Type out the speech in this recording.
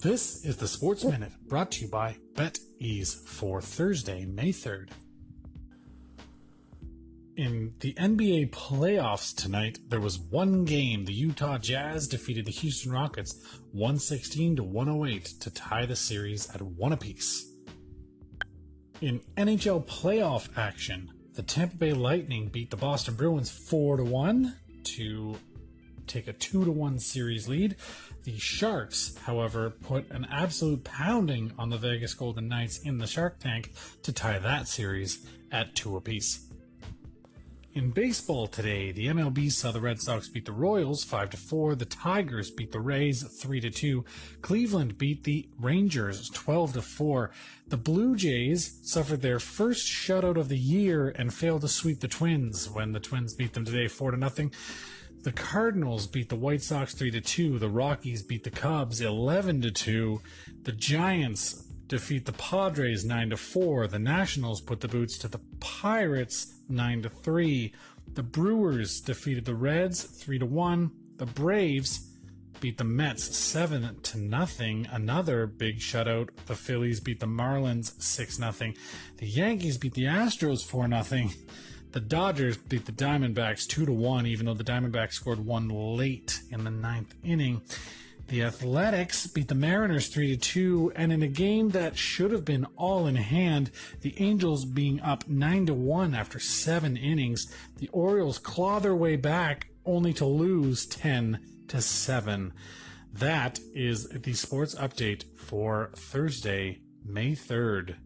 This is the Sports Minute brought to you by BetEase for Thursday, May 3rd. In the NBA playoffs tonight, there was one game. The Utah Jazz defeated the Houston Rockets 116 to 108 to tie the series at one apiece. In NHL playoff action, the Tampa Bay Lightning beat the Boston Bruins 4 to 1 to take a 2 to 1 series lead. The Sharks, however, put an absolute pounding on the Vegas Golden Knights in the Shark Tank to tie that series at 2 apiece. In baseball today, the MLB saw the Red Sox beat the Royals 5 to 4, the Tigers beat the Rays 3 to 2, Cleveland beat the Rangers 12 to 4. The Blue Jays suffered their first shutout of the year and failed to sweep the Twins when the Twins beat them today 4 to nothing. The Cardinals beat the White Sox 3 to 2, the Rockies beat the Cubs 11 to 2, the Giants defeat the Padres 9 to 4. The Nationals put the boots to the Pirates 9 to 3. The Brewers defeated the Reds 3 to 1. The Braves beat the Mets 7 to nothing. Another big shutout. The Phillies beat the Marlins 6 0. The Yankees beat the Astros 4 0. The Dodgers beat the Diamondbacks 2 to 1 even though the Diamondbacks scored one late in the ninth inning. The Athletics beat the Mariners 3 to 2 and in a game that should have been all in hand, the Angels being up 9 to 1 after 7 innings, the Orioles claw their way back only to lose 10 to 7. That is the sports update for Thursday, May 3rd.